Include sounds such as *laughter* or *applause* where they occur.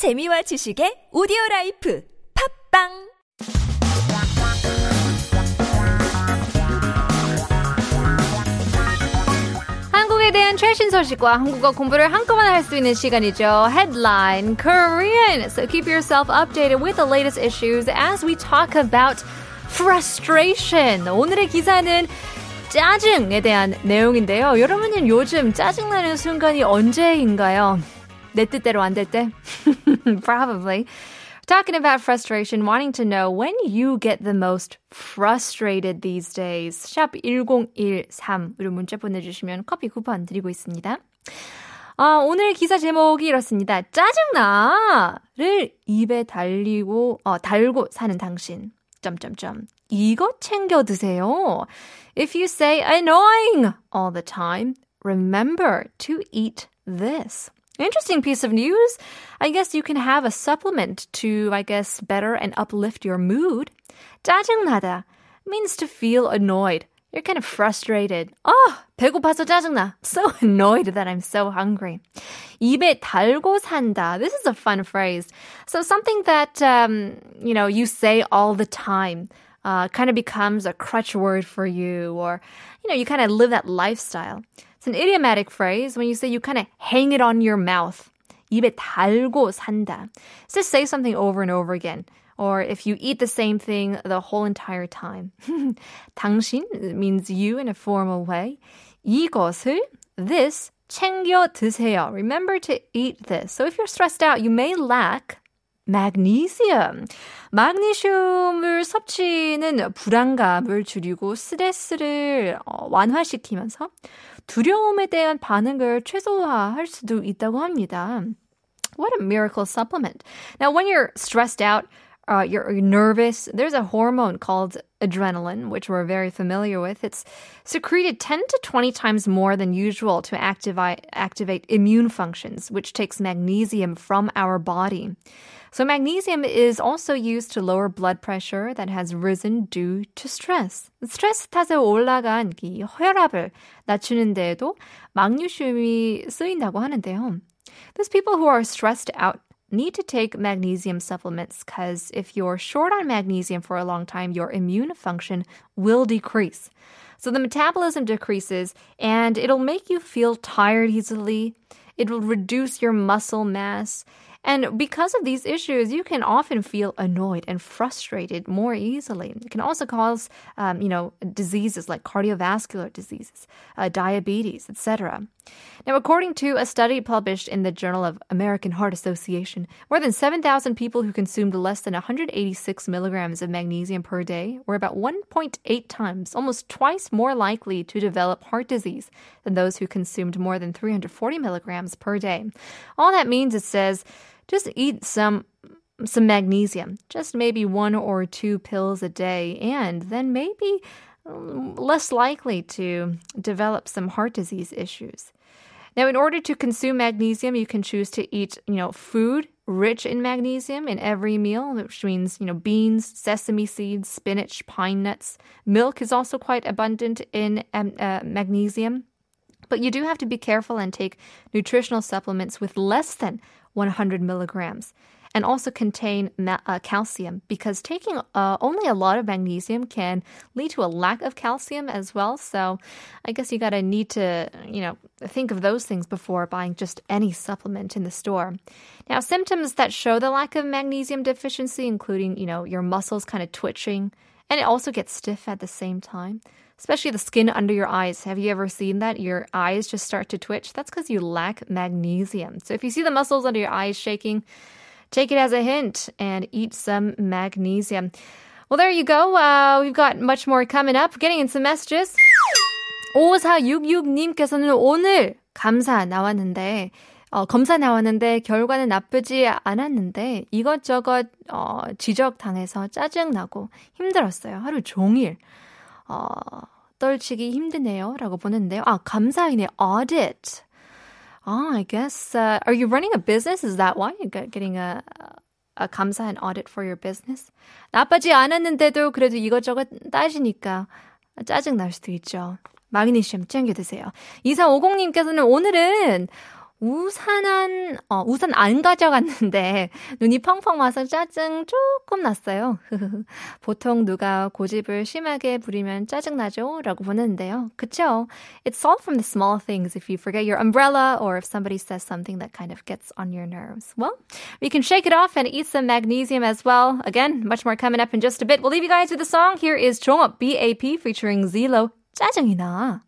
재미와 지식의 오디오 라이프 팝빵 한국에 대한 최신 소식과 한국어 공부를 한꺼번에 할 수 있는 시간이죠. Headline Korean. So keep yourself updated with the latest issues as we talk about frustration. 오늘의 기사는 짜증에 대한 내용인데요. 여러분은 요즘 짜증나는 순간이 언제인가요? 내 뜻대로 안 될 때? Probably. Talking about frustration, wanting to know when you get the most frustrated these days. 샵 1013으로 문자 보내주시면 커피 쿠폰 드리고 있습니다. 아, 오늘 기사 제목이 이렇습니다. 짜증나를 입에 달리고, 어, 달고 사는 당신. 점점점. 이거 챙겨 드세요. If you say annoying all the time, remember to eat this. Interesting piece of news. I guess you can have a supplement to, I guess, better and uplift your mood. 짜증나다 means to feel annoyed. You're kind of frustrated. Oh, 배고파서 짜증나. So *laughs* annoyed that I'm so hungry. 입에 달고 산다. This is a fun phrase. So something that, um, you know, you say all the time. Uh, kind of becomes a crutch word for you, or, you know, you kind of live that lifestyle. It's an idiomatic phrase when you say you kind of hang it on your mouth. 입에 달고 산다. So just say something over and over again. Or if you eat the same thing the whole entire time. *laughs* 당신 means you in a formal way. 이것을, this, 챙겨 드세요. Remember to eat this. So if you're stressed out, you may lack magnesium. 마그네슘을 섭취는 불안감을 줄이고 스트레스를 완화시키면서 두려움에 대한 반응을 최소화할 수도 있다고 합니다. What a miracle supplement. Now, when you're stressed out, uh, you're nervous, there's a hormone called adrenaline, which we're very familiar with. It's secreted 10 to 20 times more than usual to activate, activate immune functions, which takes magnesium from our body. So magnesium is also used to lower blood pressure that has risen due to stress. 스트레스 탓에 올라간 이 혈압을 낮추는 데에도 마그네슘이 쓰인다고 하는데요. Those people who are stressed out need to take magnesium supplements because if you're short on magnesium for a long time, your immune function will decrease. So the metabolism decreases and it'll make you feel tired easily. It will reduce your muscle mass. And because of these issues, you can often feel annoyed and frustrated more easily. It can also cause, um, you know, diseases like cardiovascular diseases, uh, diabetes, etc. Now, according to a study published in the Journal of American Heart Association, more than 7,000 people who consumed less than 186 milligrams of magnesium per day were about 1.8 times, almost twice more likely to develop heart disease than those who consumed more than 340 milligrams per day. All that means, it says, just eat some some magnesium, just maybe one or two pills a day, and then maybe um, less likely to develop some heart disease issues. Now, in order to consume magnesium, you can choose to eat, you know, food rich in magnesium in every meal, which means, you know, beans, sesame seeds, spinach, pine nuts. Milk is also quite abundant in um, uh, magnesium. But you do have to be careful and take nutritional supplements with less than 100 milligrams and also contain ma- uh, calcium because taking uh, only a lot of magnesium can lead to a lack of calcium as well. So I guess you gotta need to, you know, think of those things before buying just any supplement in the store. Now, symptoms that show the lack of magnesium deficiency, including, you know, your muscles kind of twitching, and it also gets stiff at the same time especially the skin under your eyes. Have you ever seen that? Your eyes just start to twitch. That's because you lack magnesium. So if you see the muscles under your eyes shaking, take it as a hint and eat some magnesium. Well, there you go. Uh, we've got much more coming up. Getting in some messages. 5466님께서는 오늘 감사 나왔는데, 어, 검사 나왔는데 결과는 나쁘지 않았는데 이것저것 어, 지적당해서 짜증나고 힘들었어요. 하루 종일. 어, 떨치기 힘드네요. 라고 보는데요. 아, 감사이네. audit. Oh, I guess, uh, are you running a business? Is that why you're getting a, a 감사 and audit for your business? 나쁘지 않았는데도 그래도 이것저것 따지니까 짜증 날 수도 있죠. 마그네슘 챙겨 드세요. 2450님께서는 오늘은 우산 안, 어, 우산 안 가져갔는데 눈이 펑펑 와서 짜증 조금 났어요. 보통 누가 고집을 심하게 부리면 짜증 나죠? 라고 보냈는데요. 그쵸? It's all from the small things if you forget your umbrella or if somebody says something that kind of gets on your nerves. Well, we can shake it off and eat some magnesium as well. Again, much more coming up in just a bit. We'll leave you guys with a song. Here is 종업 BAP featuring Zelo. 짜증이 나.